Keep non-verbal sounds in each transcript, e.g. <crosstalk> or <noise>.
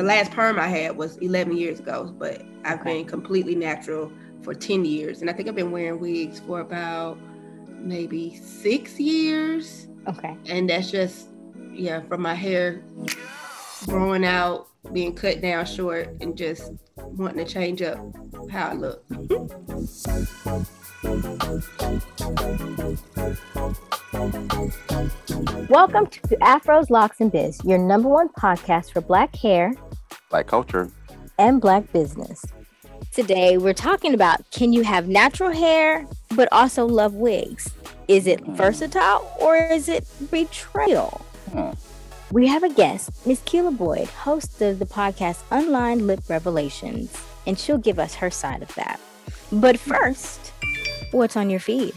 the last perm I had was 11 years ago, but I've okay. been completely natural for 10 years. And I think I've been wearing wigs for about maybe six years. Okay. And that's just, yeah, from my hair growing out, being cut down short, and just wanting to change up how I look. Welcome to Afros, Locks, and Biz, your number one podcast for Black hair, Black culture, and Black business. Today, we're talking about can you have natural hair but also love wigs? Is it mm. versatile or is it betrayal? Hmm. We have a guest, Miss Keila Boyd, host of the podcast Unlined Lip Revelations, and she'll give us her side of that. But first, what's on your feed?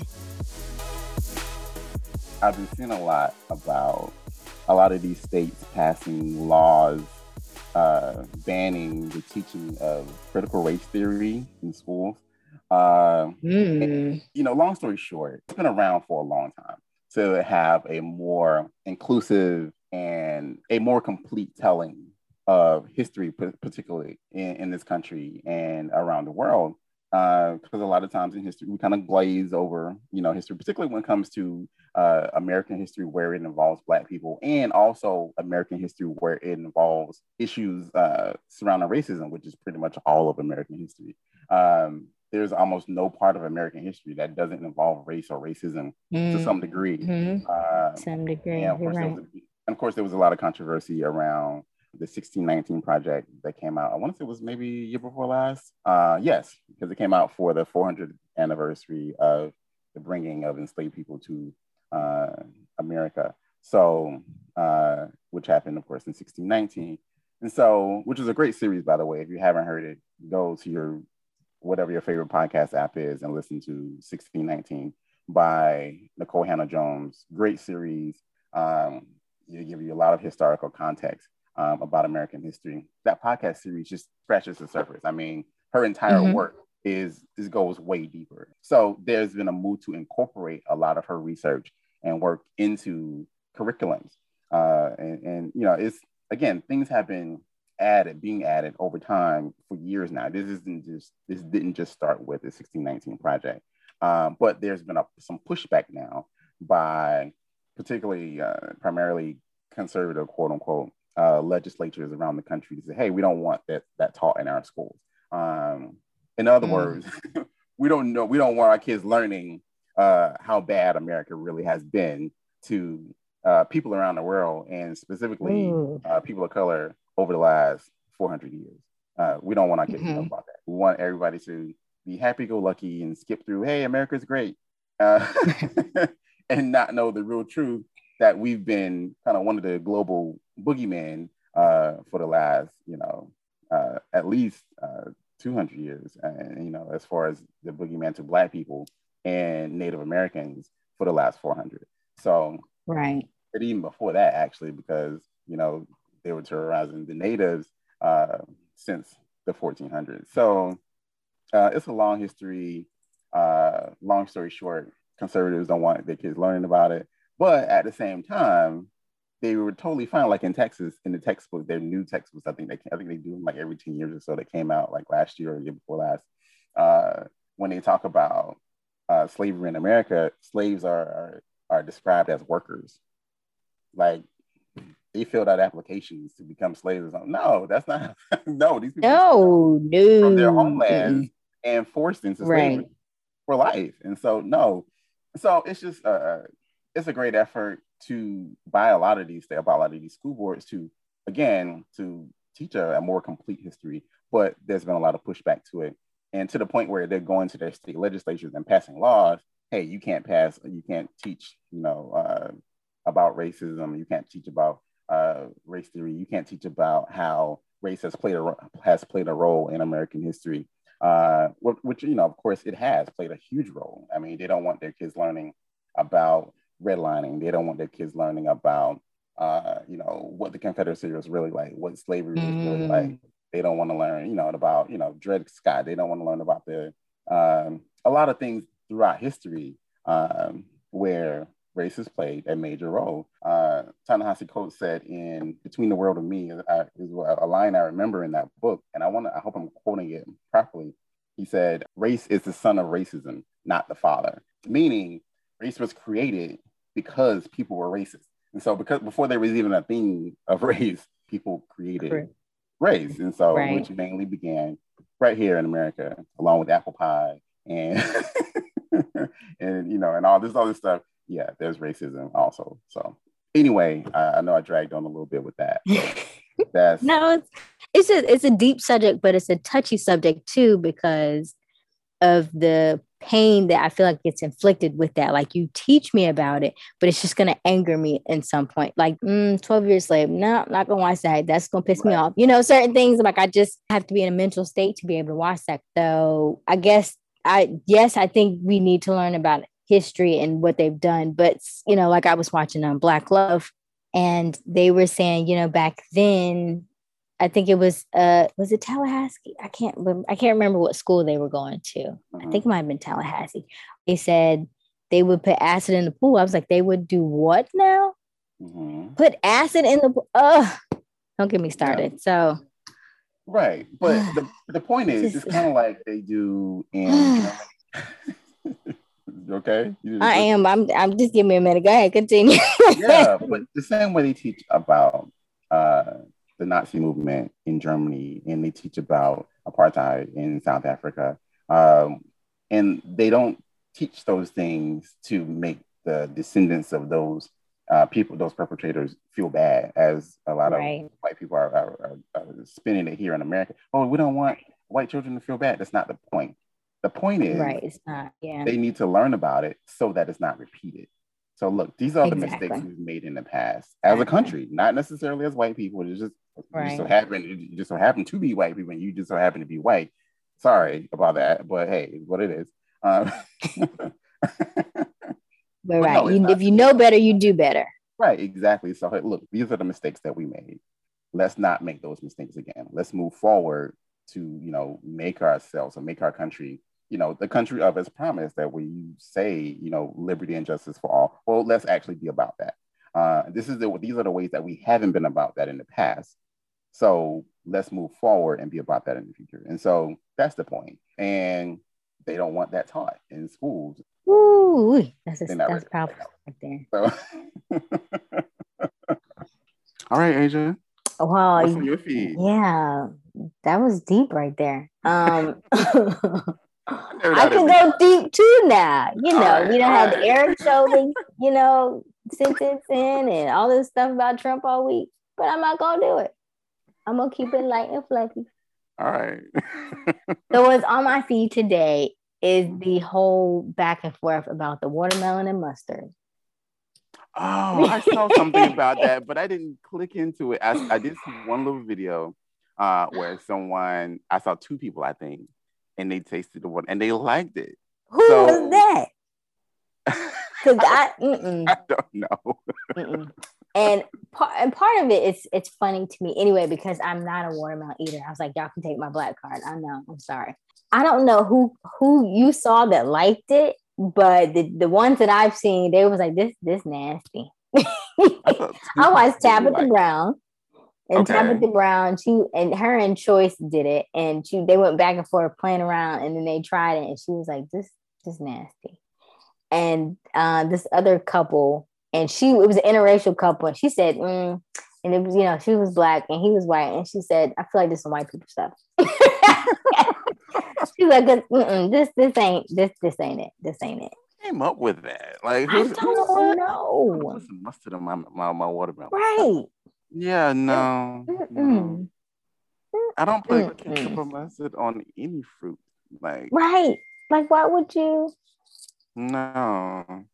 I've been seeing a lot about a lot of these states passing laws uh, banning the teaching of critical race theory in schools. Uh, mm. and, you know, long story short, it's been around for a long time to have a more inclusive and a more complete telling of history, particularly in, in this country and around the world. Because uh, a lot of times in history, we kind of glaze over, you know, history, particularly when it comes to uh, American history where it involves Black people, and also American history where it involves issues uh, surrounding racism, which is pretty much all of American history. Um, there's almost no part of American history that doesn't involve race or racism mm. to some degree. Mm-hmm. Uh, some degree. of course, right. was, and of course, there was a lot of controversy around the 1619 project that came out. I want to say it was maybe year before last. Uh, yes, because it came out for the 400th anniversary of the bringing of enslaved people to uh, America. So, uh, which happened, of course, in 1619. And so, which is a great series, by the way. If you haven't heard it, go to your whatever your favorite podcast app is and listen to 1619 by Nikole Hannah-Jones. Great series. Um, you give you a lot of historical context um, about American history. That podcast series just scratches the surface. I mean, her entire mm-hmm. work is this goes way deeper. So there's been a move to incorporate a lot of her research and work into curriculums. Uh, and, and you know, it's again, things have been added, being added over time for years now. This isn't just this didn't just start with the 1619 project, um, but there's been a, some pushback now by particularly uh, primarily conservative quote unquote uh, legislatures around the country to say, hey, we don't want that that taught in our schools. Um, in other mm. words, <laughs> we don't know we don't want our kids learning uh, how bad America really has been to uh, people around the world and specifically uh, people of color over the last 400 years. Uh, we don't want our kids mm-hmm. to know mm-hmm. about that. We want everybody to be happy go lucky and skip through, hey, America's great, uh, <laughs> and not know the real truth that we've been kind of one of the global boogeymen uh, for the last, you know, uh, at least 200 years. And, you know, as far as the boogeyman to Black people and Native Americans for the last 400. So, right. But even before that, actually, because, you know, they were terrorizing the natives uh, since the 1400s. So uh, it's a long history. Uh, long story short, conservatives don't want their kids learning about it. But at the same time, they were totally fine. Like in Texas, in the textbook, their new textbooks, I think they I think they do them like every 10 years or so. They came out like last year or year before last. Uh, when they talk about uh, slavery in America, slaves are, are, are described as workers. Like they filled out applications to become slaves or something. No, that's not. <laughs> no, these people no, no. from their homelands and forced into slavery right. for life. And so no, so it's just uh, it's a great effort to buy a lot of these by a lot of these school boards to again to teach a, a more complete history. But there's been a lot of pushback to it. And to the point where they're going to their state legislatures and passing laws hey you can't pass you can't teach you know uh, about racism. You can't teach about uh, race theory. You can't teach about how race has played a has played a role in american history uh, which you know of course it has played a huge role. I mean they don't want their kids learning about redlining they don't want their kids learning about uh, you know what the confederacy was really like what slavery was mm. really like they don't want to learn, you know, about, you know, Dred Scott. They don't want to learn about the um, a lot of things throughout history um, where race has played a major role. Uh, Ta-Nehisi Coates said in Between the World and Me is, uh, is a line I remember in that book, and I want to, I hope I'm quoting it properly. He said, race is the son of racism, not the father, meaning race was created because people were racist. And so because before there was even a thing of <laughs> race, people created Correct. race. And so right. which mainly began right here in America, along with apple pie and <laughs> and you know, and all this other stuff. Yeah, there's racism also. So anyway, I, I know I dragged on a little bit with that. <laughs> That's no, it's it's a it's a deep subject, but it's a touchy subject too because of the pain that I feel like gets inflicted with that. Like you teach me about it, but it's just gonna anger me in some point. Like mm, 12 years later, no, I'm not gonna watch that. That's gonna piss right. me off. You know, certain things like I just have to be in a mental state to be able to watch that. So I guess I yes, I think we need to learn about history and what they've done. But you know, like I was watching on um, Black Love, and they were saying, you know, back then, I think it was uh was it Tallahassee? I can't remember, I can't remember what school they were going to. Mm-hmm. I think it might have been Tallahassee. They said they would put acid in the pool. I was like, they would do what now? Mm-hmm. Put acid in the oh don't get me started. Yeah. So Right. But <sighs> the, the point is, it's kind of like they do in <sighs> <laughs> okay? I am. I'm. I'm just giving me a minute. Go ahead. Continue. yeah, <laughs> but the same way they teach about uh, the Nazi movement in Germany, and they teach about apartheid in South Africa, um, and they don't teach those things to make the descendants of those uh, people, those perpetrators, feel bad, as a lot right. of white people are, are, are, are, spinning it here in America. Oh, we don't want white children to feel bad. That's not the point. The point is, right? It's not. Yeah. They need to learn about it so that it's not repeated. So look, these are exactly. the mistakes we've made in the past as a country, not necessarily as white people. It's just right. just so happen you just so happen to be white people, and you just so happen to be white. Sorry about that, but hey, what it is. Um, <laughs> But right. No, you, if you know better, you do better. Right, exactly. So look, these are the mistakes that we made. Let's not make those mistakes again. Let's move forward to, you know, make ourselves and make our country, you know, the country of its promise that we say, you know, liberty and justice for all. Well, let's actually be about that. Uh, this is the, these are the ways that we haven't been about that in the past. So let's move forward and be about that in the future. And so that's the point. And they don't want that taught in schools. Ooh, that's a, that's powerful right there. So. <laughs> All right, Asia. Wow. your feed? Yeah, that was deep right there. Um, <laughs> I can go deep too now. You know, right, you don't have right. Derek Chauvin, you know, sentence in and all this stuff about Trump all week, but I'm not gonna do it. I'm gonna keep it light and fluffy. All right. <laughs> so what's on my feed today is the whole back and forth about the watermelon and mustard. Oh, I saw something about that, but I didn't click into it. I, I did see one little video uh, where someone, I saw two people, I think, and they tasted the one and they liked it. Who so, was that? <laughs> Because I, I don't know. and part and part of it is it's funny to me anyway because I'm not a watermelon eater. I was like, y'all can take my black card. I know. I'm sorry. I don't know who who you saw that liked it, but the, the ones that I've seen, they was like, this this nasty. I <laughs> watched Tabitha. Brown. And okay. Tabitha Brown, she and her and Choice did it, and she they went back and forth playing around, and then they tried it, and she was like, "This, this nasty." And uh, this other couple, and she it was an interracial couple, and she said, mm, and it was you know she was black and he was white, and she said, "I feel like this is white people stuff." <laughs> She's like, this, this ain't, this, this ain't it. This ain't it. Came up with that? Like, I don't know. mustard on my, my, my watermelon. Right. Yeah, no. no. I don't put ketchup or mustard on any fruit. Like, right. Like, why would you? No.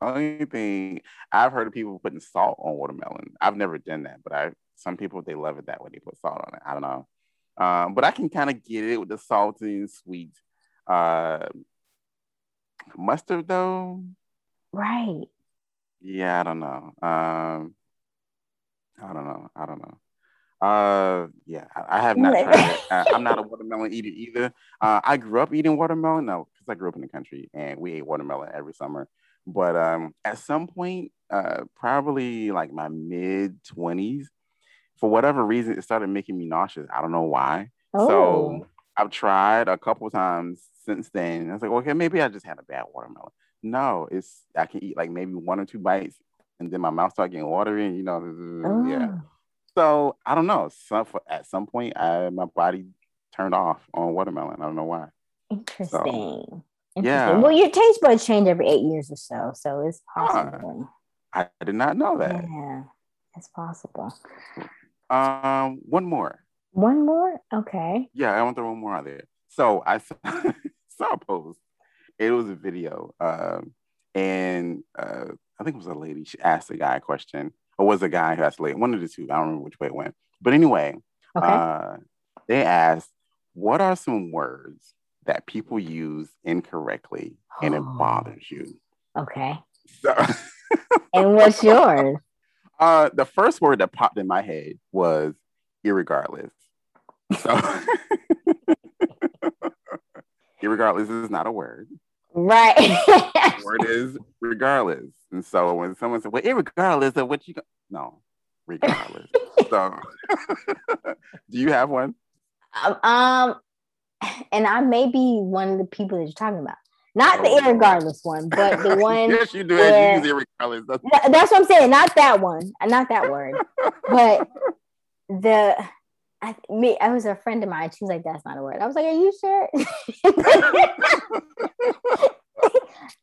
Only thing I've heard of people putting salt on watermelon. I've never done that, but I some people they love it that way. They put salt on it. I don't know. Um, but I can kind of get it with the salty and sweet. Uh, mustard though, right? Yeah, I don't know. Um, I don't know. I don't know. Uh, yeah, I, I have not tried it. <laughs> I, am not a watermelon eater either. Uh, I grew up eating watermelon, no, because I grew up in the country and we ate watermelon every summer. But um, at some point, uh, probably like my mid 20s, for whatever reason, it started making me nauseous. I don't know why. Oh. So I've tried a couple times since then. I was like, okay, maybe I just had a bad watermelon. No, it's I can eat like maybe one or two bites, and then my mouth started getting watery, and you know, oh. yeah. So I don't know. Some at some point, I, my body turned off on watermelon. I don't know why. Interesting. So, Interesting. Yeah. Well, your taste buds change every eight years or so, so it's possible. Uh, I did not know that. Yeah, it's possible. Um, one more. One more? Okay. Yeah, I want to throw one more out there. So I saw <laughs> a post. It was a video. Um, and uh, I think it was a lady. She asked a guy a question, or was a guy who asked a lady, one of the two. I don't remember which way it went. But anyway, okay. uh, they asked, What are some words that people use incorrectly and it <gasps> bothers you? Okay. So, <laughs> and what's yours? <laughs> Uh, the first word that popped in my head was irregardless. So, <laughs> irregardless is not a word. Right. word is regardless. And so when someone said, well, regardless of what you go, no, regardless. <laughs> so, <laughs> do you have one? Um, um, and I may be one of the people that you're talking about. Not the irregardless one, but the <laughs> one. yes, you do. Where, you use irregardless. That's, that's what I'm saying. Not that one. Not that word. but the I me I was a friend of mine. She was like, "That's not a word." I was like, "Are you sure?"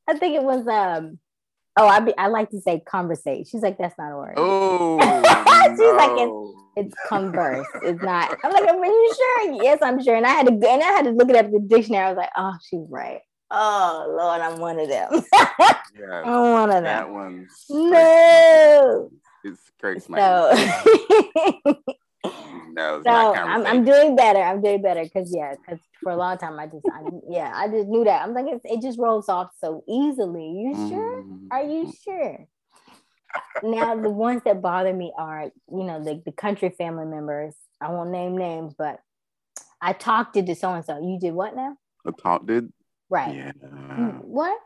I think it was um. Oh, I be, I like to say conversate. She's like, "That's not a word." Oh, <laughs> she's no. like, "It's, oh, it's converse. It's <laughs> not." I'm like, "Are you sure?" Yes, I'm sure. And I had to and I had to look it up in the dictionary. I was like, "Oh, she's right." Oh Lord, I'm one of them. <laughs> yeah, I'm one of them. That one. No. It's great. So, no, so I'm, I'm doing better. I'm doing better because yeah, because for a long time I just I, yeah I just knew that I'm like it, it just rolls off so easily. You mm. sure? Are you sure? now the ones that bother me are you know the, the country family members. I won't name names, but I talked to so and so. You did what now? I talked did Right. Yeah. Mm, what?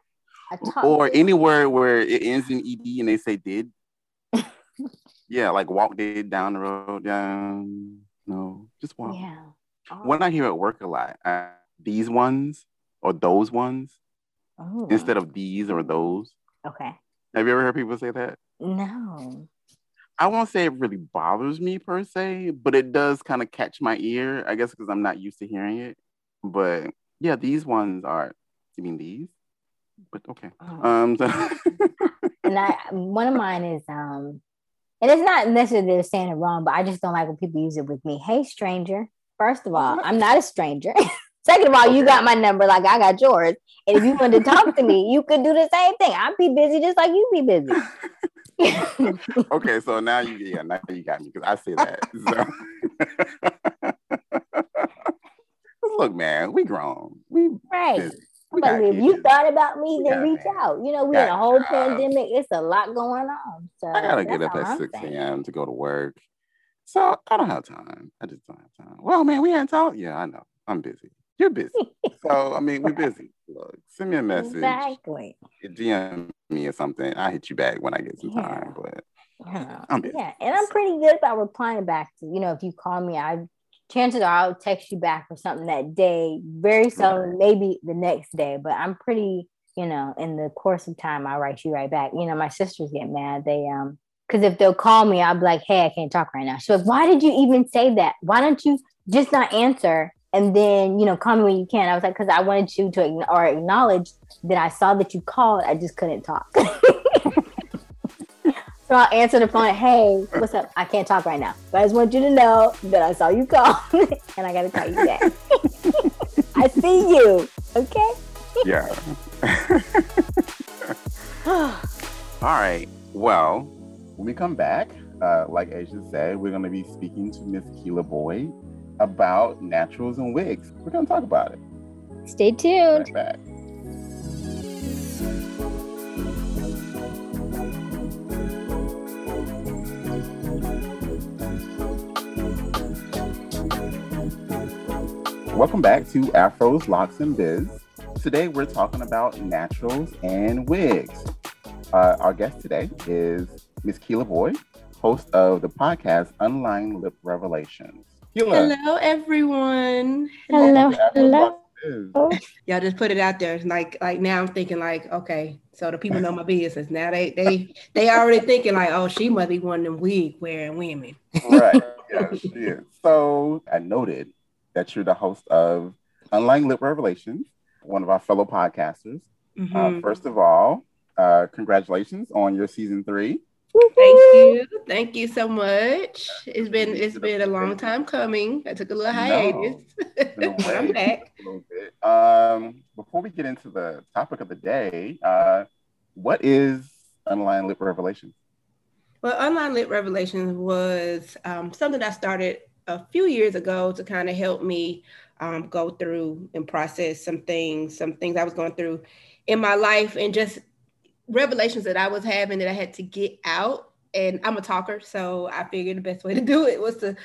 Or any word where it ends in ed and they say did. Yeah, like walk did down the road. Down. No, just walk. Yeah. Oh. When I hear at work a lot, uh, these ones or those ones oh. instead of these or those. Okay. Have you ever heard people say that? No. I won't say it really bothers me per se, but it does kind of catch my ear, I guess, because I'm not used to hearing it. But yeah, these ones are. You mean these? But okay. Oh. Um. So <laughs> and I one of mine is um, and it's not necessarily they're saying it wrong, but I just don't like when people use it with me. Hey, stranger. First of all, I'm not a stranger. <laughs> Second of all, okay. you got my number like I got yours. And if you wanted to talk to me, <laughs> you could do the same thing. I'd be busy just like you be busy. <laughs> okay, so now you yeah, now you got me because I say that. So look, man, we grown. We right. We but if you thought about me, then reach out. You know, we in a whole pandemic. It's a lot going on. So I gotta get up at 6 a.m. to go to work. So I don't have time. I just don't have time. Well, man, we hadn't talked. Yeah, I know. I'm busy. You're busy. <laughs> so I mean, we're busy. Look, send me a message. Exactly. DM me or something. I hit you back when I get some yeah. time. But I'm busy. Yeah, and I'm pretty good about replying back to you know if you call me, I chances are I'll text you back or something that day. Very seldom, maybe the next day, but I'm pretty, you know, in the course of time, I'll write you right back. You know, my sisters get mad. They um because if they'll call me, I'll be like, hey, I can't talk right now. She's like, why did you even say that? Why don't you just not answer? And then, you know, call me when you can. I was like, because I wanted you to or acknowledge that I saw that you called. I just couldn't talk. <laughs> So I'll answer the phone. Hey, what's up? I can't talk right now, but I just want you to know that I saw you call <laughs> and I got to call you back. <laughs> I see you. Okay. yeah. <laughs> All right. Well, when we come back, uh, like Asia said, we're going to be speaking to Miss Keila Boyd about naturals and wigs. We're going to talk about it. Stay tuned. Right Welcome back to Afros, Locks, and Biz. Today we're talking about naturals and wigs. Uh, our guest today is Miss Keela Boyd, host of the podcast Unlined Lip Revelations. Keela. Hello, everyone. Hello, hello. Y'all just put it out there. Like, like now I'm thinking like, okay, so the people know my business. Now they they they already thinking like, oh, she must be one of them wig wearing women. right. <laughs> Yeah, she is. So I noted that you're the host of Unlined Lip Revelations, one of our fellow podcasters. Mm-hmm. Uh, first of all, uh, congratulations on your season three. Thank you. Thank you so much. It's been it's been a long time coming. I took a little hiatus. No, but <laughs> I'm back. Um, before we get into the topic of the day, uh, what is Unlined Lip Revelations? Well, Unlined Lip Revelations was um, something I started a few years ago to kind of help me um, go through and process some things, some things I was going through in my life, and just revelations that I was having that I had to get out. And I'm a talker, so I figured the best way to <laughs> do it was to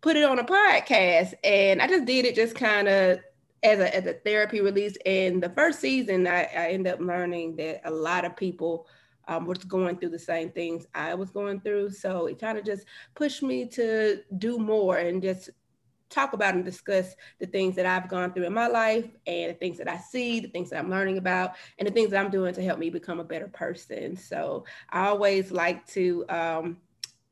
put it on a podcast. And I just did it just kind of as a, as a therapy release. And the first season, I, I ended up learning that a lot of people um, was going through the same things I was going through. So it kind of just pushed me to do more and just talk about and discuss the things that I've gone through in my life and the things that I see, the things that I'm learning about, and the things that I'm doing to help me become a better person. So I always like to, um,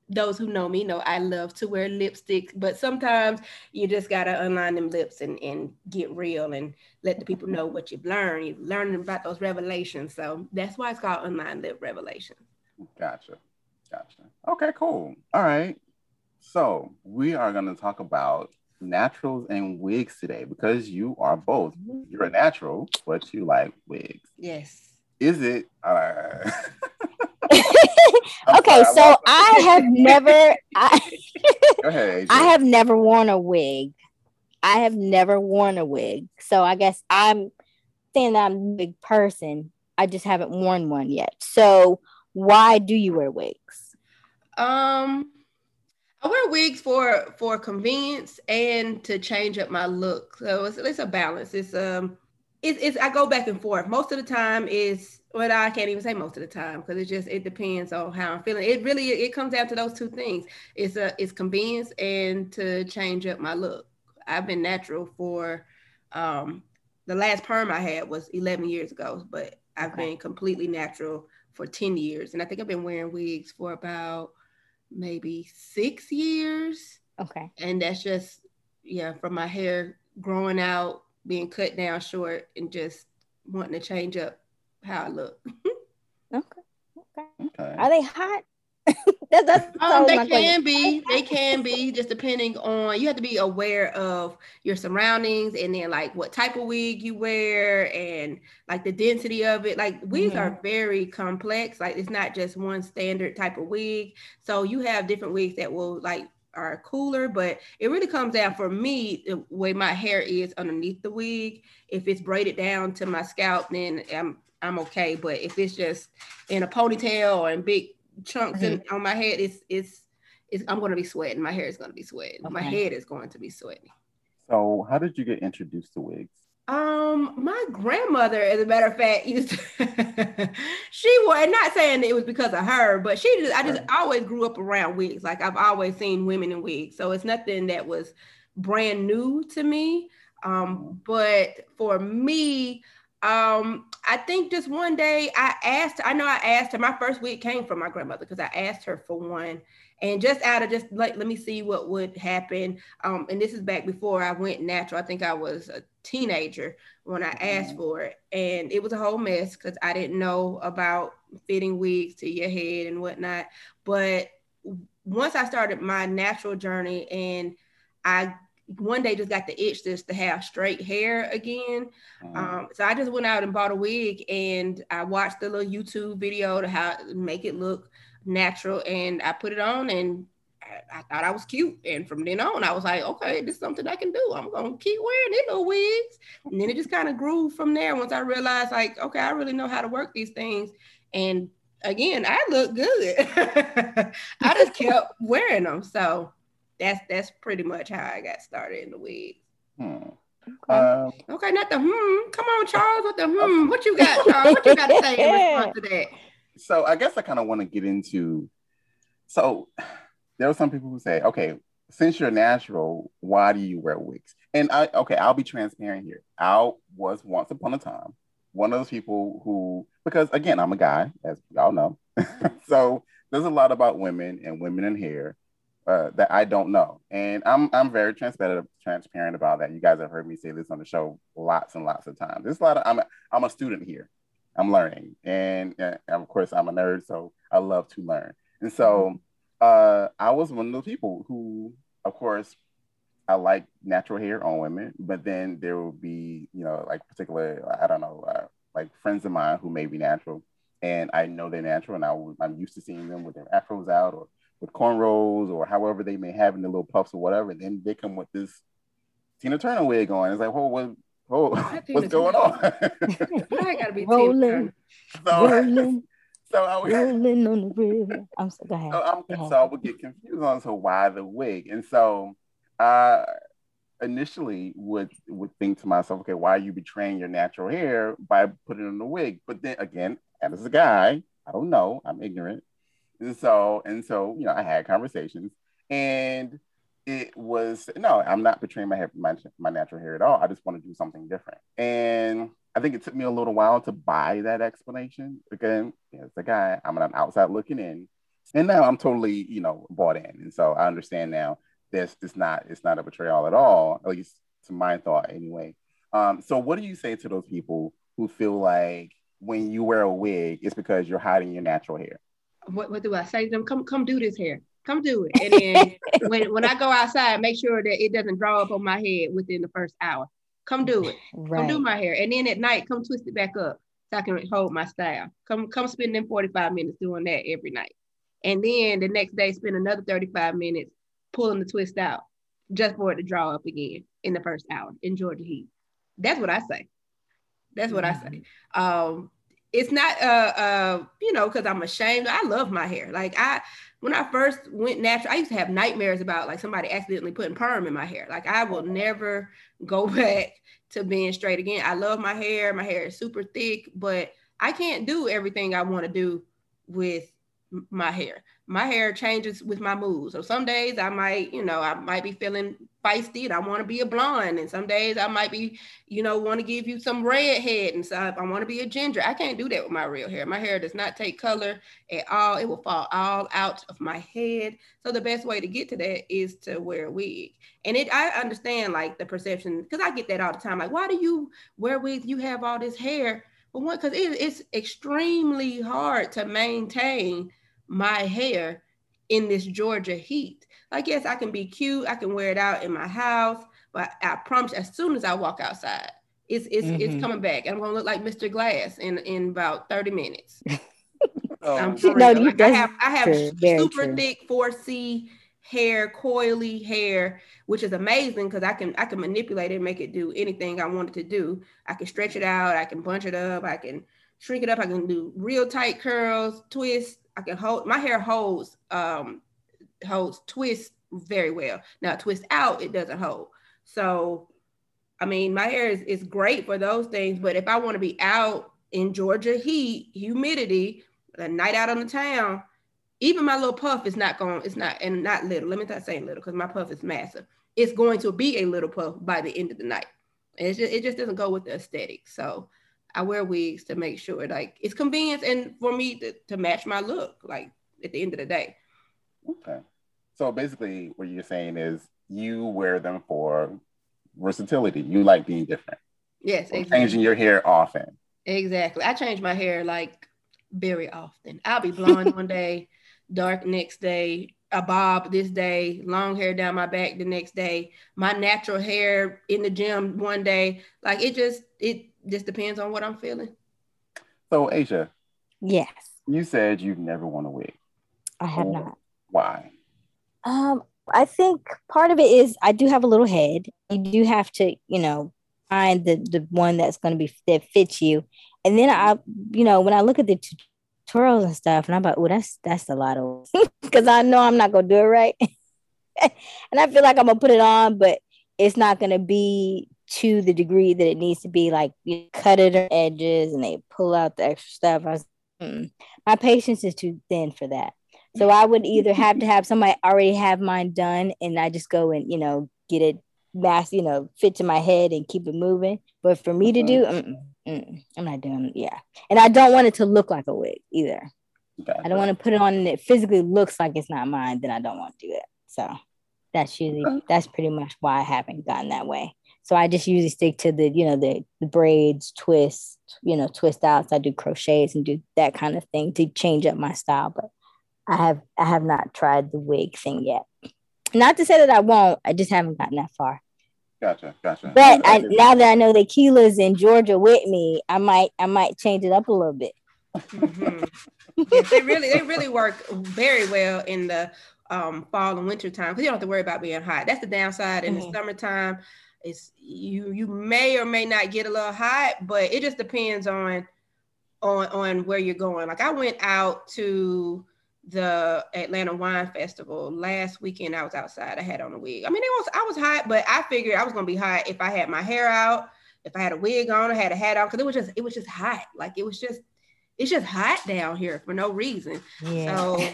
those who know me know I love to wear lipstick, but sometimes you just gotta unline them lips and, and get real and let the people know what you've learned. You've learned about those revelations. So that's why it's called Unlined Lip Revelations. Gotcha. Gotcha. Okay, cool. All right. So we are going to talk about naturals and wigs today because you are both. You're a natural, but you like wigs. Yes. Is it? Uh... <laughs> okay, sorry, so I, I have never. I, <laughs> ahead. I have never worn a wig. I have never worn a wig, so I guess I'm saying that I'm a big person. I just haven't worn one yet. So why do you wear wigs? Um, I wear wigs for for convenience and to change up my look. So it's, it's a balance. It's um it's, it's I go back and forth. Most of the time is well, I can't even say most of the time because it just it depends on how I'm feeling. It really it comes down to those two things. It's a it's convenience and to change up my look. I've been natural for um the last perm I had was 11 years ago, but I've okay. been completely natural for 10 years. And I think I've been wearing wigs for about maybe six years. Okay. And that's just, yeah, from my hair growing out, being cut down short, and just wanting to change up how I look. okay. Okay. Okay. Are they hot? <laughs> that, that's um, they can be they can be just depending on you have to be aware of your surroundings and then like what type of wig you wear and like the density of it like wigs mm-hmm. are very complex like it's not just one standard type of wig so you have different wigs that will like are cooler, but it really comes down for me the way my hair is underneath the wig. If it's braided down to my scalp, then I'm I'm okay. But if it's just in a ponytail or in big chunks mm-hmm. in, on my head, it's it's it's I'm going to be sweating. My hair is going to be sweating. Okay. My head is going to be sweating. So, how did you get introduced to wigs? Um, my grandmother, as a matter of fact, used to, <laughs> she was not saying it was because of her, but she just I just right. always grew up around wigs. Like I've always seen women in wigs, so it's nothing that was brand new to me. Um, mm-hmm. but for me, um, I think just one day I asked, I know I asked her, my first week came from my grandmother because I asked her for one. And just out of just like, let me see what would happen. Um, and this is back before I went natural. I think I was a teenager when I asked mm-hmm. for it. And it was a whole mess because I didn't know about fitting wigs to your head and whatnot. But once I started my natural journey and I one day just got the itch just to have straight hair again. Mm-hmm. Um, so I just went out and bought a wig and I watched the little YouTube video to how make it look natural and I put it on and I, I, thought I was cute. And from then on, I was like, okay, this is something I can do. I'm gonna keep wearing these little wigs. And then it just kind of grew from there once I realized, like, okay, I really know how to work these things. And again, I look good. <laughs> I just kept wearing them. So that's that's pretty much how I got started in the wigs. Hmm. Okay. Um, okay, not the hmm. Come on, Charles, with the hmm. What you got, Charles? What you got to say in response to that? so I guess I kind of want to get into. So there are some people who say, okay, since you're natural, why do you wear wigs? And I, okay, I'll be transparent here. I was once upon a time one of those people who, because again, I'm a guy, as y'all know. <laughs> so there's a lot about women and women in hair uh, that I don't know, and I'm I'm very transparent transparent about that. You guys have heard me say this on the show lots and lots of times. There's a lot of I'm a, I'm a student here. I'm learning, and, and of course I'm a nerd, so I love to learn. And so uh, I was one of those people who, of course, I like natural hair on women, but then there will be, you know, like particular, I don't know, uh, like friends of mine who may be natural, and I know they're natural, and I, I'm used to seeing them with their afros out or with cornrows or however they may have in the little puffs or whatever. And then they come with this Tina Turner wig on. It's like, whoa, what, whoa, <laughs> what's going on? <laughs> I gotta be rolling, so, <laughs> rolling. So I was rolling on the river. I'm so go ahead. So, I'm, so I would get confused on so why the wig, and so I initially would would think to myself, okay, why are you betraying your natural hair by putting on a wig? But then again, as a guy, I don't know, I'm ignorant. And so, and so, you know, I had conversations and it was no, I'm not betraying my hair, my, my natural hair at all. I just want to do something different. And I think it took me a little while to buy that explanation. Again, as a guy, I'm an outside looking in. And now I'm totally, you know, bought in. And so I understand now this it's not it's not a betrayal at all, at least to my thought anyway. Um, so what do you say to those people who feel like when you wear a wig, it's because you're hiding your natural hair? What, what do I say to them? Come come do this hair. Come do it. And then <laughs> when, when I go outside, make sure that it doesn't draw up on my head within the first hour. Come do it. Right. Come do my hair. And then at night, come twist it back up so I can hold my style. Come come spend them 45 minutes doing that every night. And then the next day, spend another 35 minutes pulling the twist out just for it to draw up again in the first hour in Georgia Heat. That's what I say. That's what. I say. Um, it's not uh uh you know because I'm ashamed. I love my hair. Like I when I first went natural, I used to have nightmares about like somebody accidentally putting perm in my hair. Like I will never go <laughs> back to being straight again. I love my hair. My hair is super thick, but I can't do everything I want to do with my hair. My hair changes with my mood. So some days I might, you know, I might be feeling feisty and I want to be a blonde. And some days I might be, you know, want to give you some red head and stuff. I want to be a ginger. I can't do that with my real hair. My hair does not take color at all. It will fall all out of my head. So the best way to get to that is to wear a wig. And it I understand like the perception because I get that all the time. Like, why do you wear wigs? You have all this hair. But one, because it, it's extremely hard to maintain my hair in this Georgia heat. Like, yes, I can be cute, I can wear it out in my house, but I promise as soon as I walk outside, it's it's mm-hmm. it's coming back. And I'm gonna look like Mr. Glass in in about 30 minutes. <laughs> oh. I'm no, like I have I have true, super true. thick 4C hair, coily hair, which is amazing because I can I can manipulate it and make it do anything I want it to do. I can stretch it out, I can bunch it up, I can shrink it up, I can do real tight curls, twist, I can hold my hair holds um holds twist very well. Now twist out, it doesn't hold. So I mean my hair is, is great for those things, but if I want to be out in Georgia heat, humidity, a night out on the town, even my little puff is not going, it's not, and not little. Let me not say little because my puff is massive. It's going to be a little puff by the end of the night. And just, it just doesn't go with the aesthetic. So I wear wigs to make sure like it's convenient and for me to, to match my look, like at the end of the day. Okay. So basically what you're saying is you wear them for versatility. You like being different. Yes, exactly. changing your hair often. Exactly. I change my hair like very often. I'll be blonde <laughs> one day, dark next day, a bob this day, long hair down my back the next day, my natural hair in the gym one day. Like it just it just depends on what I'm feeling. So Asia. Yes. You said you've never worn a wig. I have oh, not. Why? Um, I think part of it is I do have a little head. You do have to, you know, find the the one that's going to be that fits you. And then I, you know, when I look at the tutorials and stuff, and I'm like, oh, that's that's a lot of because <laughs> I know I'm not gonna do it right, <laughs> and I feel like I'm gonna put it on, but it's not gonna be to the degree that it needs to be. Like you cut it on edges and they pull out the extra stuff. I was Mm. My patience is too thin for that. So I would either have to have somebody already have mine done, and I just go and you know get it mass, you know, fit to my head and keep it moving. But for me to do, mm-mm, mm-mm, I'm not doing. Yeah, and I don't want it to look like a wig either. Gotcha. I don't want to put it on and it physically looks like it's not mine. Then I don't want to do it. So that's usually that's pretty much why I haven't gotten that way. So I just usually stick to the you know the, the braids, twists, you know, twist outs. I do crochets and do that kind of thing to change up my style. But I have I have not tried the wig thing yet. Not to say that I won't. I just haven't gotten that far. Gotcha, gotcha. But I, now that I know that Keela's in Georgia with me, I might I might change it up a little bit. Mm-hmm. yes, they really they really work very well in the um, fall and winter time because you don't have to worry about being hot. That's the downside. In mm-hmm. the summertime, it's you you may or may not get a little hot, but it just depends on on on where you're going. Like I went out to the Atlanta Wine Festival last weekend. I was outside. I had on a wig. I mean, it was I was hot, but I figured I was gonna be hot if I had my hair out, if I had a wig on, I had a hat on, because it was just it was just hot. Like it was just it's just hot down here for no reason. Yeah. So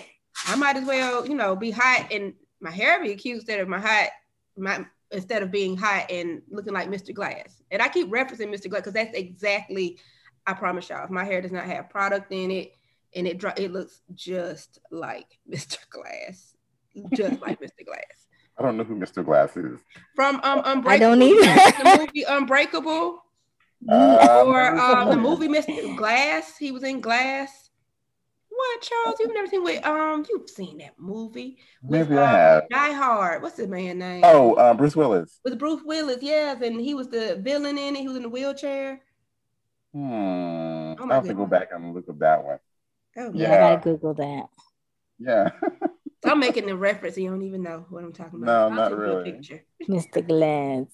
I might as well, you know, be hot and my hair be cute instead of my hot, my instead of being hot and looking like Mr. Glass. And I keep referencing Mr. Glass because that's exactly, I promise y'all, if my hair does not have product in it and it dry, it looks just like <laughs> Mr. Glass, just like Mr. Glass. I don't know who Mr. Glass is. From um, Unbreakable. I don't either. the movie Unbreakable. Uh, or <laughs> um, the movie Mr. Glass. He was in Glass. What, Charles? You've never seen with um? You've seen that movie? With, Maybe I um, have. Die Hard. What's the man name? Oh, uh, Bruce Willis. With Bruce Willis, yes, and he was the villain in it. He was in the wheelchair. Hmm. Oh I have to go back and look at that one. Oh, yeah, I gotta Google that. Yeah. <laughs> I'm making the reference. You don't even know what I'm talking about. No, I'll not really. Picture. Mr. Glass.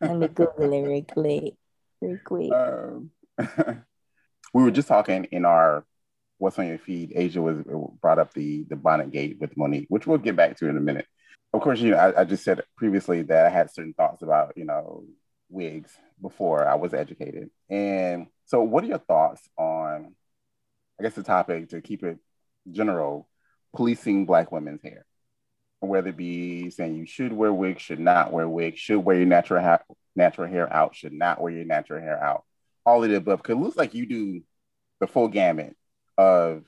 Let me Google it real quick. Real quick. <laughs> Um, <laughs> we were just talking in our what's on your feed. Asia was uh, brought up the the bonnet gate with Mo'Nique, which we'll get back to in a minute. Of course, you know, I, I just said previously that I had certain thoughts about you know wigs before I was educated. And so, what are your thoughts on, I guess, the topic to keep it general, policing Black women's hair? Whether it be saying you should wear wigs, should not wear wigs, should wear your natural natural hair out, should not wear your natural hair out, all of the above. Because it looks like you do the full gamut of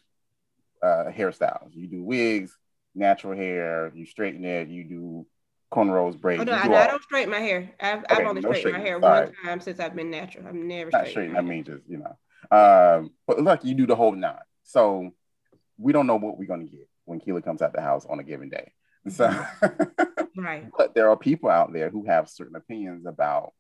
uh, hairstyles. You do wigs, natural hair, you straighten it, you do cornrows, braids. Oh, no, I, I, don't straighten my hair. I've, okay, I've only no straightened my hair Sorry. one time since I've been natural. I've never Not straightened. I mean, just you know. Um, but look, you do the whole nine. So we don't know what we're gonna get when Keela comes out the house on a given day. So, <laughs> right. But there are people out there who have certain opinions about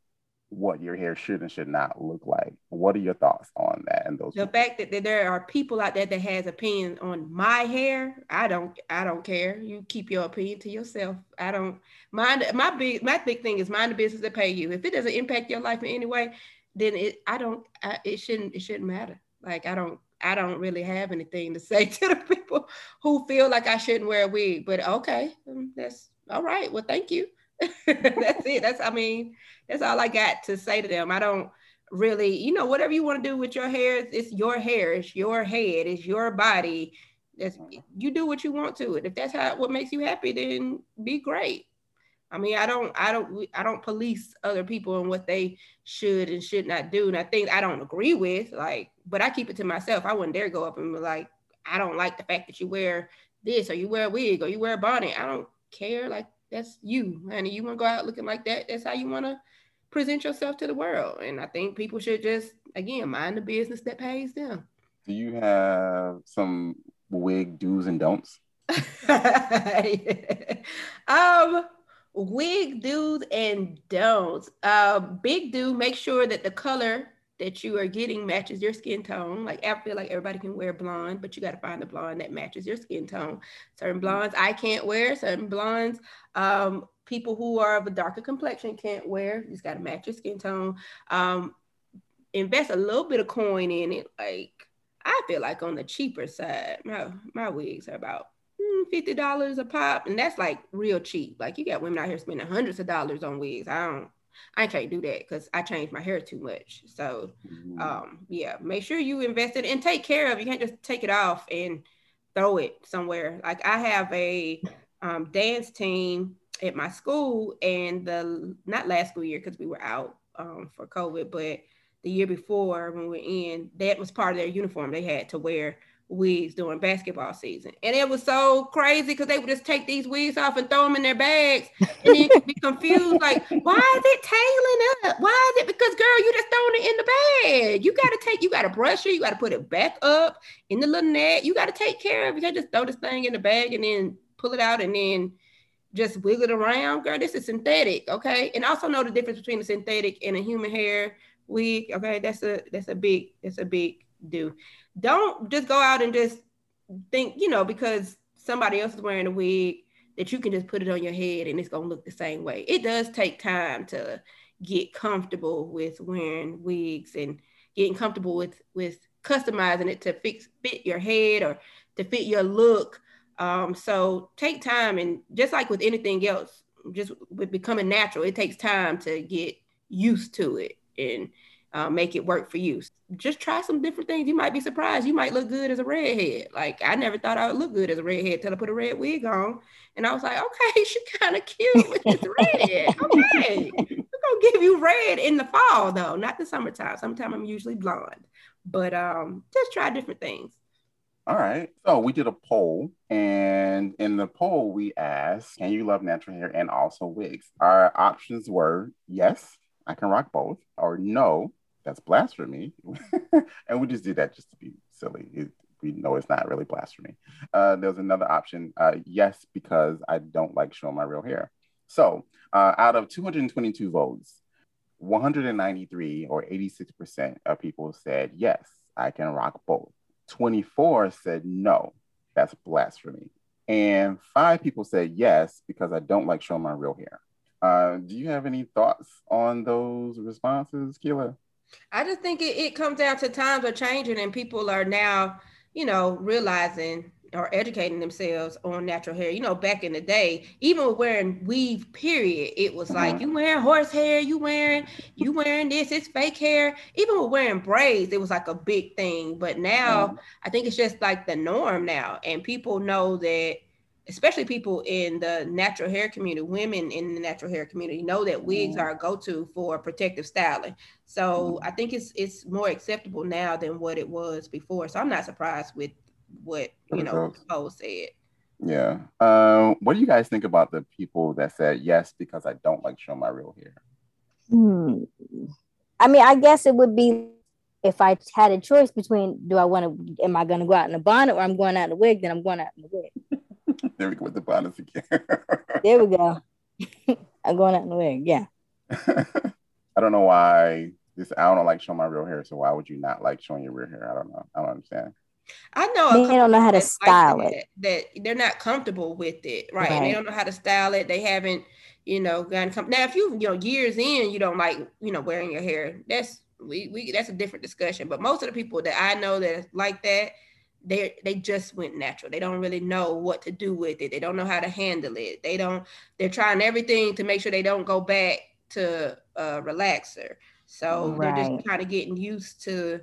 what your hair should and should not look like. What are your thoughts on that and those? The people? fact that, that there are people out there that has opinions on my hair, I don't, I don't care. You keep your opinion to yourself. I don't mind. My big, my big thing is mind the business that pay you. If it doesn't impact your life in any way, then it, I don't, I, it shouldn't, it shouldn't matter. Like I don't, I don't really have anything to <laughs> say to the people who feel like I shouldn't wear a wig. But okay, um, that's all right. Well, thank you. <laughs> that's it. That's I mean, that's all I got to say to them. I don't really, you know, whatever you want to do with your hair, it's your hair, it's your head, it's your body. That's you do what you want to it. If that's how what makes you happy, then be great. I mean, I don't, I don't, I don't police other people and what they should and should not do. And I think I don't agree with, like, but I keep it to myself. I wouldn't dare go up and be like, I don't like the fact that you wear this or you wear a wig or you wear a bonnet. I don't care. Like, that's you, honey. You want to go out looking like that? That's how you want to present yourself to the world. And I think people should just, again, mind the business that pays them. Do you have some wig do's and don'ts? <laughs> um, wig do's and don'ts. Uh, big do, make sure that the color that you are getting matches your skin tone. Like I feel like everybody can wear blonde, but you got to find the blonde that matches your skin tone. Certain blondes I can't wear. Certain blondes, um, people who are of a darker complexion can't wear. You just got to match your skin tone. Um, invest a little bit of coin in it. Like I feel like on the cheaper side, my my wigs are about hmm, fifty dollars a pop, and that's like real cheap. Like you got women out here spending hundreds of dollars on wigs. I don't. I can't do that because I change my hair too much. So mm-hmm. um, yeah, make sure you invest it and take care of. It. You can't just take it off and throw it somewhere. Like I have a um, dance team at my school, and the not last school year because we were out um, for COVID, but the year before when we were in, that was part of their uniform. They had to wear wigs during basketball season. And it was so crazy because they would just take these wigs off and throw them in their bags and then be <laughs> confused like, why is it tailing up? Why is it? Because girl, you just throwing it in the bag. You got to take, you got to brush it. You got to put it back up in the little net. You got to take care of it. You can't just throw this thing in the bag and then pull it out and then just wiggle it around. Girl, this is synthetic. Okay. And also know the difference between a synthetic and a human hair wig. Okay. That's a, that's a big, that's a big do don't just go out and just think, you know, because somebody else is wearing a wig that you can just put it on your head and it's going to look the same way. It does take time to get comfortable with wearing wigs and getting comfortable with with customizing it to fix fit your head or to fit your look. Um, so take time and just like with anything else, just with becoming natural, it takes time to get used to it and uh, make it work for you. Just try some different things. You might be surprised. You might look good as a redhead. Like I never thought I would look good as a redhead till I put a red wig on, and I was like, okay, <laughs> she kind of cute with this red. <laughs> Okay, we're gonna give you red in the fall though, not the summertime. Summertime I'm usually blonde, but um, just try different things. All right. So we did a poll, and in the poll, we asked, Can you love natural hair and also wigs? Our options were yes, I can rock both, or no, that's blasphemy. <laughs> and we just did that just to be silly. It, we know it's not really blasphemy. Uh, there's another option. Uh, yes, because I don't like showing my real hair. So uh, out of 222 votes, 193 or 86% of people said, yes, I can rock both. 24 said, no, that's blasphemy. And five people said, yes, because I don't like showing my real hair. Uh, do you have any thoughts on those responses, Keila? I just think it, it comes down to times are changing and people are now, you know, realizing or educating themselves on natural hair. You know, back in the day, even with wearing weave, period, it was mm-hmm. like you wearing horse hair, you wearing, you wearing this, it's fake hair. Even with wearing braids, it was like a big thing. But now mm-hmm. I think it's just like the norm now. And people know that especially people in the natural hair community, women in the natural hair community know that wigs are a go-to for protective styling. So mm. I think it's it's more acceptable now than what it was before. So I'm not surprised with what you know Poe said. Yeah. Um, what do you guys think about the people that said yes because I don't like showing my real hair? Hmm. I mean, I guess it would be if I had a choice between do I want to am I going to go out in a bonnet or I'm going out in a wig, then I'm going out in the wig. <laughs> there we go with the bonnets again. <laughs> there we go. <laughs> I'm going out in the wig. Yeah. I don't know why this. I don't like showing my real hair. So why would you not like showing your real hair? I don't know. I don't understand. I know they don't know how to style like it. That, that, they're not comfortable with it, right? right? they don't know how to style it. They haven't, you know, gotten com- now. If you, you know, years in, you don't like, you know, wearing your hair. That's we, we that's a different discussion. But most of the people that I know that like that, they they just went natural. They don't really know what to do with it. They don't know how to handle it. They don't. They're trying everything to make sure they don't go back to a relaxer. So right. they're just kind of getting used to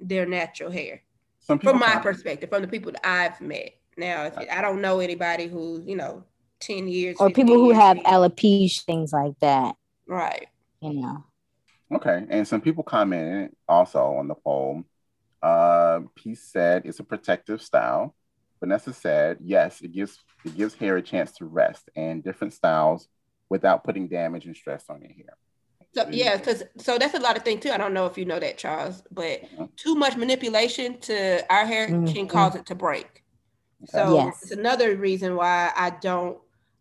their natural hair. From my perspective, from the people that I've met. Now, if I don't know anybody who's you know ten years or people who have alopecia, things like that. Right. You know. Okay, and some people commented also on the poll uh, he said it's a protective style. Vanessa said, yes, it gives it gives hair a chance to rest and different styles without putting damage and stress on your hair. So yeah, because so that's a lot of things too. I don't know if you know that, Charles, but mm-hmm. too much manipulation to our hair mm-hmm. can cause it to break. Okay. So yes. it's another reason why I don't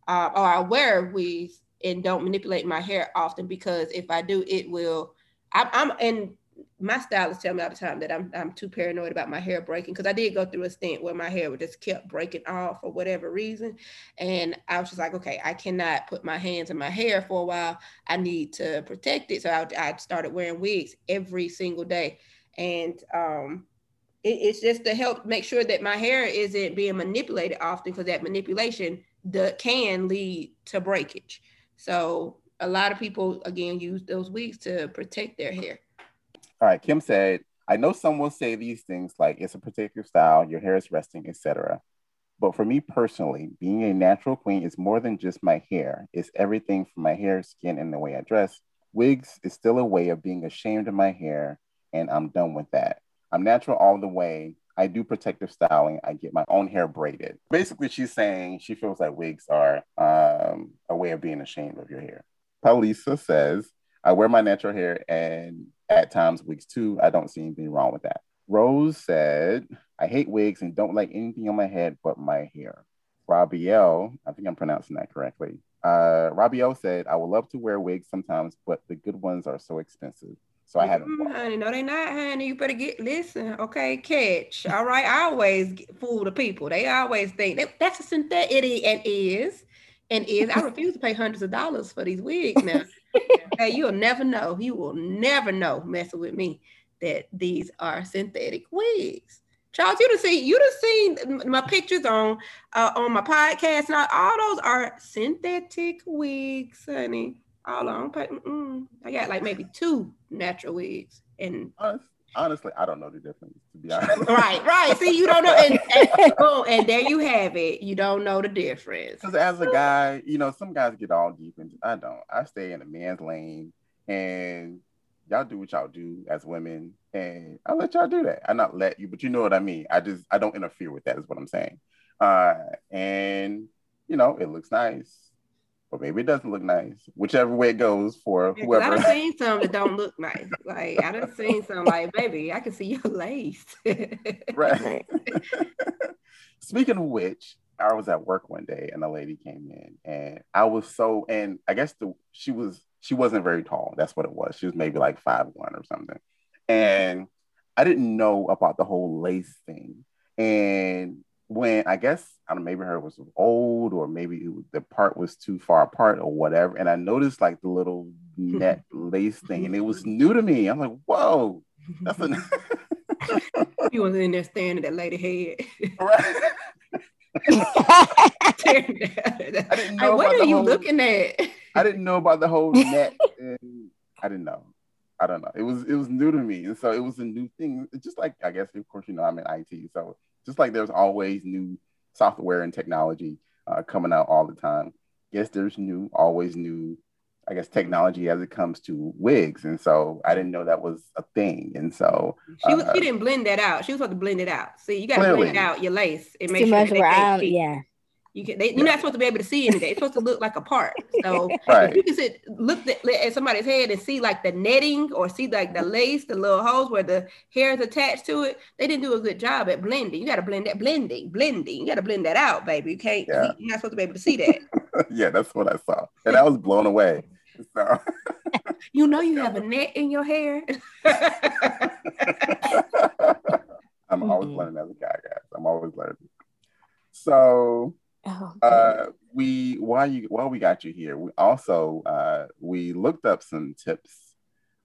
uh, or I wear weaves and don't manipulate my hair often because if I do, it will. I'm, I'm and my stylist tell me all the time that I'm I'm too paranoid about my hair breaking because I did go through a stint where my hair would just kept breaking off for whatever reason, and I was just like, okay, I cannot put my hands in my hair for a while. I need to protect it, so I, I started wearing wigs every single day, and um, it, it's just to help make sure that my hair isn't being manipulated often because that manipulation the, can lead to breakage. So a lot of people again use those wigs to protect their hair. All right, Kim said, I know some will say these things like it's a protective style, your hair is resting, etc. But for me personally, being a natural queen is more than just my hair. It's everything from my hair, skin, and the way I dress. Wigs is still a way of being ashamed of my hair, and I'm done with that. I'm natural all the way. I do protective styling. I get my own hair braided. Basically, she's saying she feels like wigs are um, a way of being ashamed of your hair. Palisa says, I wear my natural hair and at times wigs too. I don't see anything wrong with that. Rose said, I hate wigs and don't like anything on my head but my hair. Rabiel, I think I'm pronouncing that correctly. Uh, Rabiel said, I would love to wear wigs sometimes, but the good ones are so expensive. So I haven't. Mm, honey, no, they're not, honey. You better get listen. Okay, catch. All right, I always fool the people. They always think that that's a synthetic it and is and is. I <laughs> refuse to pay hundreds of dollars for these wigs now. Hey, you'll never know. You will never know messing with me that these are synthetic wigs. Charles, you'd have seen you'd have seen my pictures on uh, on my podcast. Now all those are synthetic wigs, honey. All on. I got like maybe two natural wigs, and honestly, I don't know the difference. To be <laughs> honest, right, right. See, you don't know, and, and, oh, and there you have it. You don't know the difference. Because as a guy, you know, some guys get all deep, and I don't. I stay in a man's lane, and y'all do what y'all do as women, and I let y'all do that. I not let you, but you know what I mean. I just I don't interfere with that. Is what I'm saying. Uh, and you know, it looks nice or maybe it doesn't look nice. Whichever way it goes for yeah, whoever. I've seen some that don't look nice. Like I done seen some like, baby, I can see your lace. <laughs> right. <laughs> Speaking of which, I was at work one day and a lady came in and I was so and I guess the she was she wasn't very tall. That's what it was. She was maybe like five one or something. And I didn't know about the whole lace thing. And when I guess I don't know, maybe her was old or maybe was, the part was too far apart or whatever. And I noticed like the little net <laughs> lace thing, and it was new to me. I'm like, whoa, that's a. <laughs> <laughs> you wasn't in there staring at that lady head. I didn't know. what are you whole, looking at? I didn't know about the whole net, and I didn't know. I don't know. It was it was new to me, and so it was a new thing. It's just like I guess, of course, you know, I'm in IT, so just like there's always new software and technology uh, coming out all the time. Yes, there's new, always new, I guess, technology as it comes to wigs. And so I didn't know that was a thing. And so she, was, uh, she didn't blend that out. She was supposed to blend it out. See, you got to blend out your lace and make Too sure much that yeah. You can, they, you're not supposed to be able to see anything. It's supposed to look like a part. So <laughs> right. if you can sit, look at, at, somebody's head and see like the netting or see like the lace, the little holes where the hair is attached to it, they didn't do a good job at blending. You got to blend that blending, blending. You got to blend that out, baby. You can't. Yeah. You're not supposed to be able to see that. <laughs> yeah, that's what I saw, and I was blown away. So. <laughs> you know you have a net in your hair. I'm always mm-hmm. learning as a guy, guys. I'm always learning. So Oh, uh, we while you while we got you here, we also uh, we looked up some tips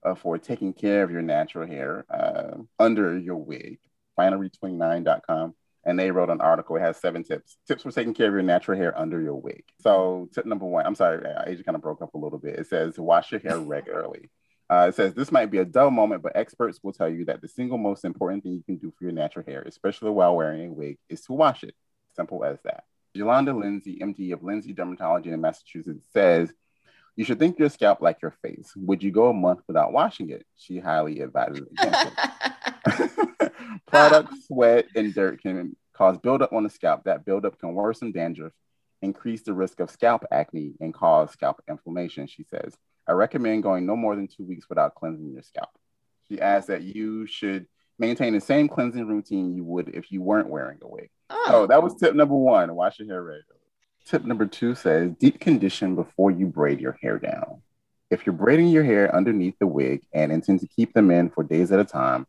uh, for taking care of your natural hair uh, under your wig. Refinery29.com, and they wrote an article. It has seven tips. Tips for taking care of your natural hair under your wig. So tip number one. I'm sorry, Asia kind of broke up a little bit. It says wash your hair regularly. Uh, it says this might be a dull moment, but experts will tell you that the single most important thing you can do for your natural hair, especially while wearing a wig, is to wash it. Simple as that. Yolanda Lenzy, MD of Lenzy Dermatology in Massachusetts, says, You should think your scalp like your face. Would you go a month without washing it? She highly advises against it. <laughs> <laughs> Product, sweat, and dirt can cause buildup on the scalp. That buildup can worsen dandruff, increase the risk of scalp acne, and cause scalp inflammation, she says. I recommend going no more than two weeks without cleansing your scalp. She adds that you should maintain the same cleansing routine you would if you weren't wearing a wig. Oh. oh, that was tip number one. Wash your hair regularly. Tip number two says deep condition before you braid your hair down. If you're braiding your hair underneath the wig and intend to keep them in for days at a time,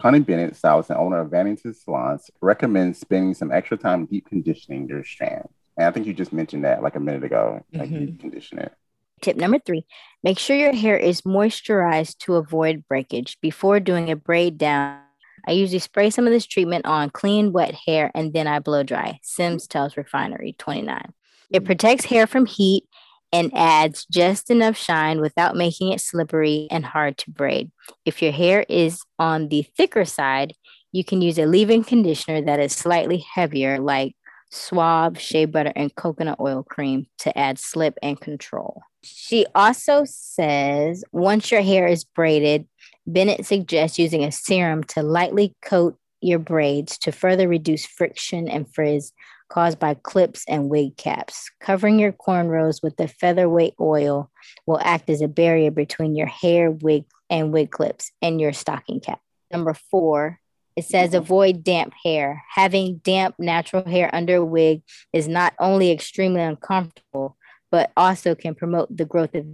Connie Bennett, stylist and owner of Vanity Salons, recommends spending some extra time deep conditioning your strand. And I think you just mentioned that like a minute ago, like mm-hmm. deep condition it. Tip number three make sure your hair is moisturized to avoid breakage before doing a braid down I usually spray some of this treatment on clean, wet hair and then I blow dry. Sims tells Refinery 29. It mm. protects hair from heat and adds just enough shine without making it slippery and hard to braid. If your hair is on the thicker side, you can use a leave-in conditioner that is slightly heavier, like Suave, shea butter, and coconut oil cream to add slip and control. She also says once your hair is braided, Bennett suggests using a serum to lightly coat your braids to further reduce friction and frizz caused by clips and wig caps. Covering your cornrows with the featherweight oil will act as a barrier between your hair, wig, and wig clips and your stocking cap. Number four, it says avoid damp hair. Having damp natural hair under a wig is not only extremely uncomfortable, but also can promote the growth of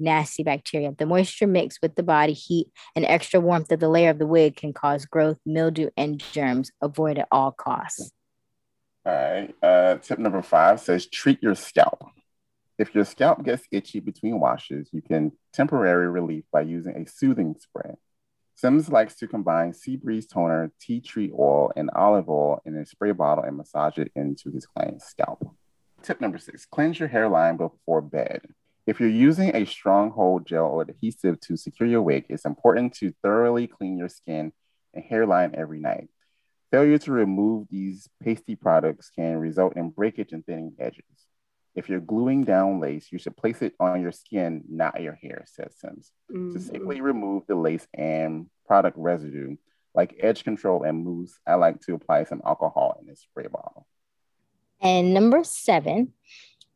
nasty bacteria. The moisture mixed with the body heat and extra warmth of the layer of the wig can cause growth, mildew, and germs. Avoid at all costs. All right. Uh, tip number five says treat your scalp. If your scalp gets itchy between washes, you can temporary relief by using a soothing spray. Sims likes to combine sea breeze toner, tea tree oil, and olive oil in a spray bottle and massage it into his client's scalp. Tip number six cleanse your hairline before bed. If you're using a stronghold gel or adhesive to secure your wig, it's important to thoroughly clean your skin and hairline every night. Failure to remove these pasty products can result in breakage and thinning edges. If you're gluing down lace, you should place it on your skin, not your hair, says Sims. Mm-hmm. To safely remove the lace and product residue, like edge control and mousse, I like to apply some alcohol in a spray bottle. And number seven,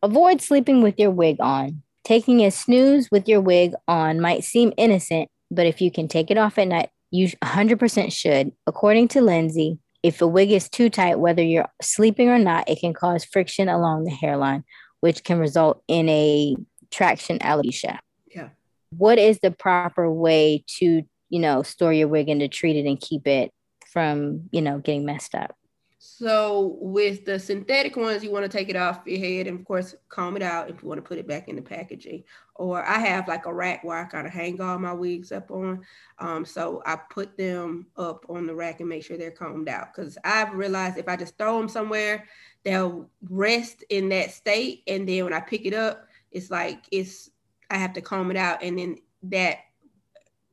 avoid sleeping with your wig on. Taking a snooze with your wig on might seem innocent, but if you can take it off at night, you 100% should. According to Lenzy, if a wig is too tight, whether you're sleeping or not, it can cause friction along the hairline, which can result in a traction alopecia. Yeah. What is the proper way to, you know, store your wig and to treat it and keep it from, you know, getting messed up? So with the synthetic ones, you want to take it off your head and of course comb it out if you want to put it back in the packaging. Or I have like a rack where I kind of hang all my wigs up on. Um, so I put them up on the rack and make sure they're combed out. Because I've realized if I just throw them somewhere, they'll rest in that state. And then when I pick it up, it's like it's I have to comb it out and then that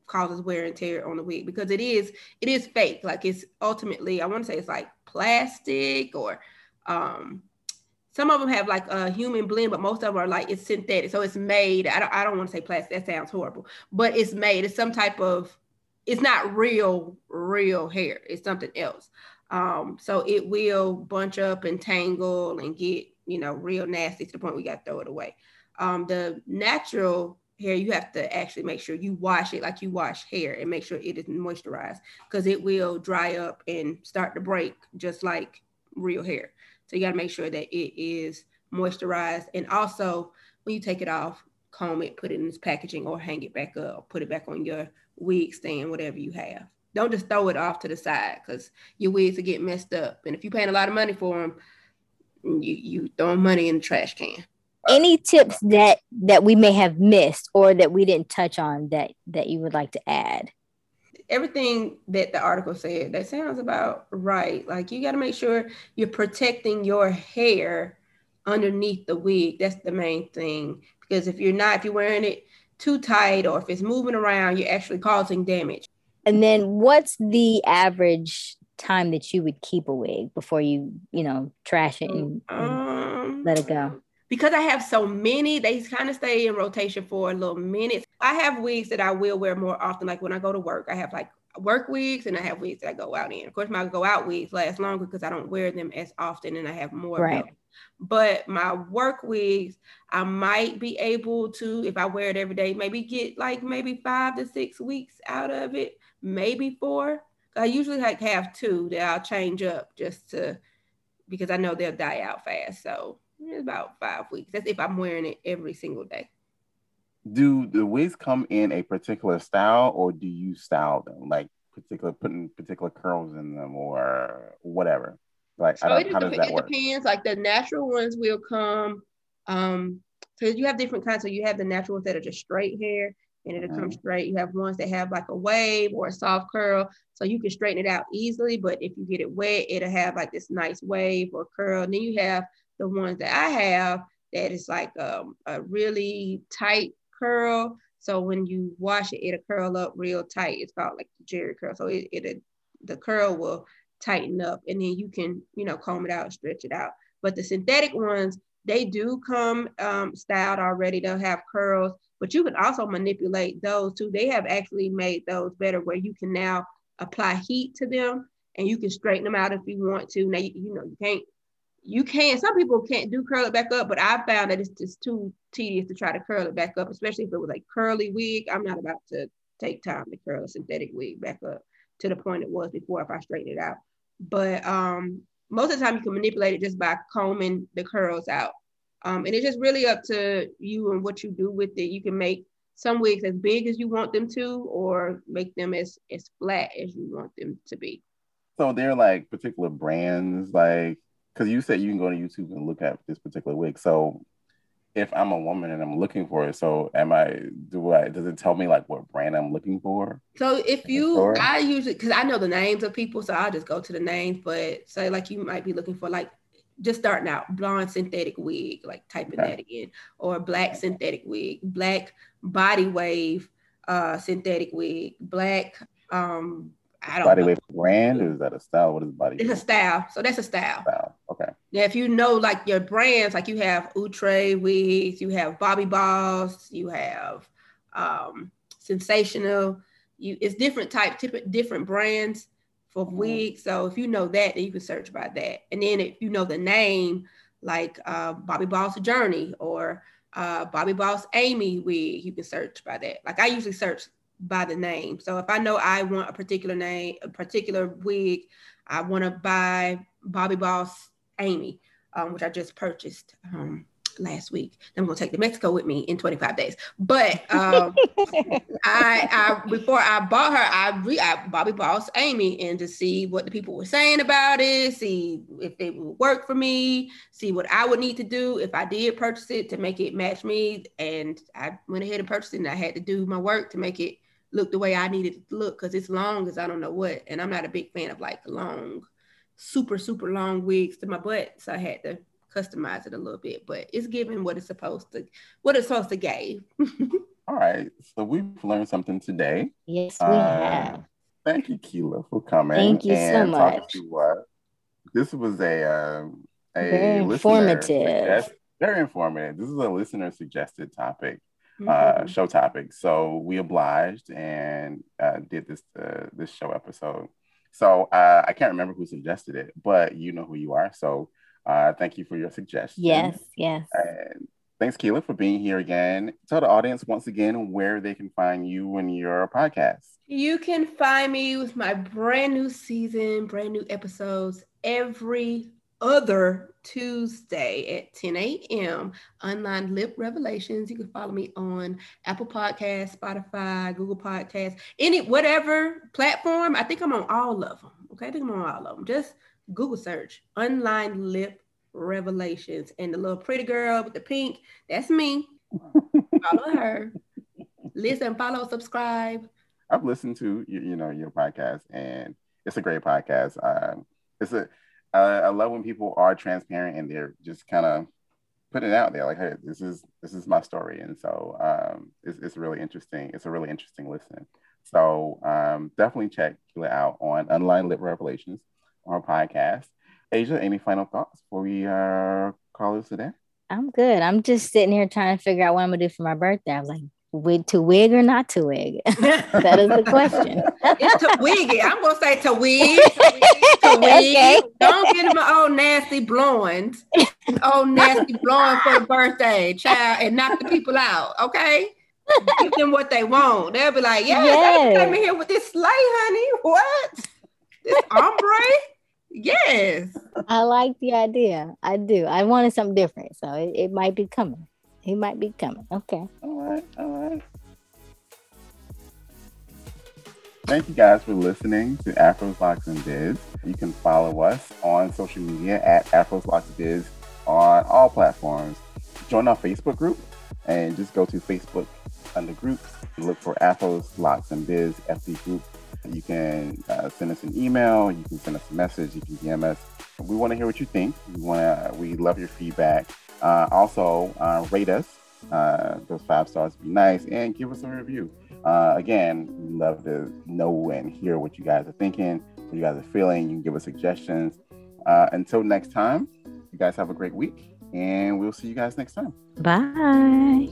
causes wear and tear on the wig because it is it is fake. Like it's ultimately, I want to say it's like plastic or um, some of them have like a human blend, but most of them are like it's synthetic. So it's made. I don't, I don't want to say plastic. That sounds horrible, but it's made. It's some type of. It's not real, real hair. It's something else. Um, so it will bunch up and tangle and get you know real nasty to the point we got to throw it away. Um, the natural hair, you have to actually make sure you wash it like you wash hair and make sure it is moisturized because it will dry up and start to break just like real hair. So you got to make sure that it is moisturized. And also, when you take it off, comb it, put it in this packaging, or hang it back up, put it back on your wig stand, whatever you have. Don't just throw it off to the side because your wigs will get messed up. And if you're paying a lot of money for them, you you throwing money in the trash can any tips that that we may have missed or that we didn't touch on that that you would like to add? Everything that the article said that sounds about right. Like you got to make sure you're protecting your hair underneath the wig. That's the main thing. Because if you're not if you're wearing it too tight or if it's moving around you're actually causing damage. And then what's the average time that you would keep a wig before you you know trash it and, and um, let it go because I have so many, they kind of stay in rotation for a little minute. I have wigs that I will wear more often, like when I go to work. I have like work wigs and I have wigs that I go out in. Of course, my go out wigs last longer because I don't wear them as often and I have more right. But my work wigs, I might be able to, if I wear it every day, maybe get like maybe five to six weeks out of it, maybe four. I usually like have two that I'll change up just to because I know they'll die out fast. So about five weeks. That's if I'm wearing it every single day. Do the wigs come in a particular style, or do you style them like particular putting particular curls in them or whatever? Like, so it, how does that it work? depends. Like the natural ones will come. Um, because you have different kinds. So you have the natural ones that are just straight hair, and it'll mm-hmm. come straight. You have ones that have like a wave or a soft curl, so you can straighten it out easily. But if you get it wet, it'll have like this nice wave or curl. And then you have the ones that I have that is like um, a really tight curl. So when you wash it, it'll curl up real tight. It's called like the Jheri curl. So it, it the curl will tighten up and then you can, you know, comb it out, stretch it out. But the synthetic ones, they do come um, styled already. They'll have curls, but you can also manipulate those too. They have actually made those better where you can now apply heat to them and you can straighten them out if you want to. Now, you, you know, you can't, you can't some people can't do curl it back up, but I found that it's just too tedious to try to curl it back up, especially if it was like curly wig. I'm not about to take time to curl a synthetic wig back up to the point it was before if I straighten it out. But um, most of the time you can manipulate it just by combing the curls out. Um, and it's just really up to you and what you do with it. You can make some wigs as big as you want them to, or make them as, as flat as you want them to be. So they're like particular brands, like because you said you can go to YouTube and look at this particular wig. So if I'm a woman and I'm looking for it, so am I? Do I? Does it tell me like what brand I'm looking for? So if you, I usually because I know the names of people, so I'll just go to the names. But say like you might be looking for like just starting out blonde synthetic wig, like typing okay. that in, or black synthetic wig, black body wave uh synthetic wig, black um I don't body know. wave brand or is that a style? What is body? It's a style. So that's a style. Style. Okay. Now, if you know like your brands, like you have Outre wigs, you have Bobbi Boss, you have um, Sensational. You it's different type, different brands for mm-hmm. wigs. So if you know that, then you can search by that. And then if you know the name, like uh, Bobbi Boss Journey or uh, Bobbi Boss Amy wig, you can search by that. Like I usually search by the name. So if I know I want a particular name, a particular wig, I want to buy Bobbi Boss Amy, um, which I just purchased um, last week. I'm gonna take to Mexico with me in 25 days. But um, <laughs> I, I before I bought her, I re I Bobbi Boss Amy and to see what the people were saying about it, see if it would work for me, see what I would need to do if I did purchase it to make it match me. And I went ahead and purchased it, and I had to do my work to make it look the way I needed it to look because it's long as I don't know what. And I'm not a big fan of like long, super, super long wigs to my butt. So I had to customize it a little bit, but it's giving what it's supposed to, what it's supposed to give. <laughs> All right. So we've learned something today. Yes, we uh, have. Thank you, Keila, for coming. Thank you so much. To, this was a, um, a very informative. Very informative. This is a listener suggested topic mm-hmm. uh, show topic. So we obliged and uh, did this uh, this show episode. So uh, I can't remember who suggested it, but you know who you are. So uh, thank you for your suggestion. Yes, yes. And thanks, Keila, for being here again. Tell the audience once again where they can find you and your podcast. You can find me with my brand new season, brand new episodes every other Tuesday at 10 a.m. Online Lip Revelations. You can follow me on Apple Podcasts, Spotify, Google Podcasts, any whatever platform. I think I'm on all of them. Okay, I think I'm on all of them. Just Google search Online Lip Revelations, and the little pretty girl with the pink. That's me. <laughs> follow her. Listen, follow, subscribe. I've listened to you, you know your podcast, and it's a great podcast. Um, it's a I, I love when people are transparent and they're just kind of putting it out there like hey this is this is my story and so um, it's, it's really interesting it's a really interesting listen so um, definitely check it out on online lip revelations on our podcast asia any final thoughts before we uh, call this today i'm good i'm just sitting here trying to figure out what i'm gonna do for my birthday i was like wig to wig or not to wig? <laughs> that is the question. <laughs> it's to wig. I'm gonna say to wig. To <laughs> wig. Okay. Don't get him an old nasty blonde. old nasty blonde for the birthday, child, and knock the people out. Okay. Give them what they want. They'll be like, yeah, yes. came in here with this sleigh, honey. What? This ombre? Yes. I like the idea. I do. I wanted something different. So it, it might be coming. He might be coming. Okay. All right. All right. Thank you guys for listening to Afros Locks and Biz. You can follow us on social media at Afros Locks and Biz on all platforms. Join our Facebook group and just go to Facebook under groups. Look for Afros Locks and Biz FB group. You can uh, send us an email. You can send us a message. You can DM us. We want to hear what you think. We want to. We love your feedback. Uh, also, uh, rate us. Uh, those five stars would be nice, and give us a review. Uh, again, love to know and hear what you guys are thinking, what you guys are feeling. You can give us suggestions. Uh, until next time, you guys have a great week, and we'll see you guys next time. Bye.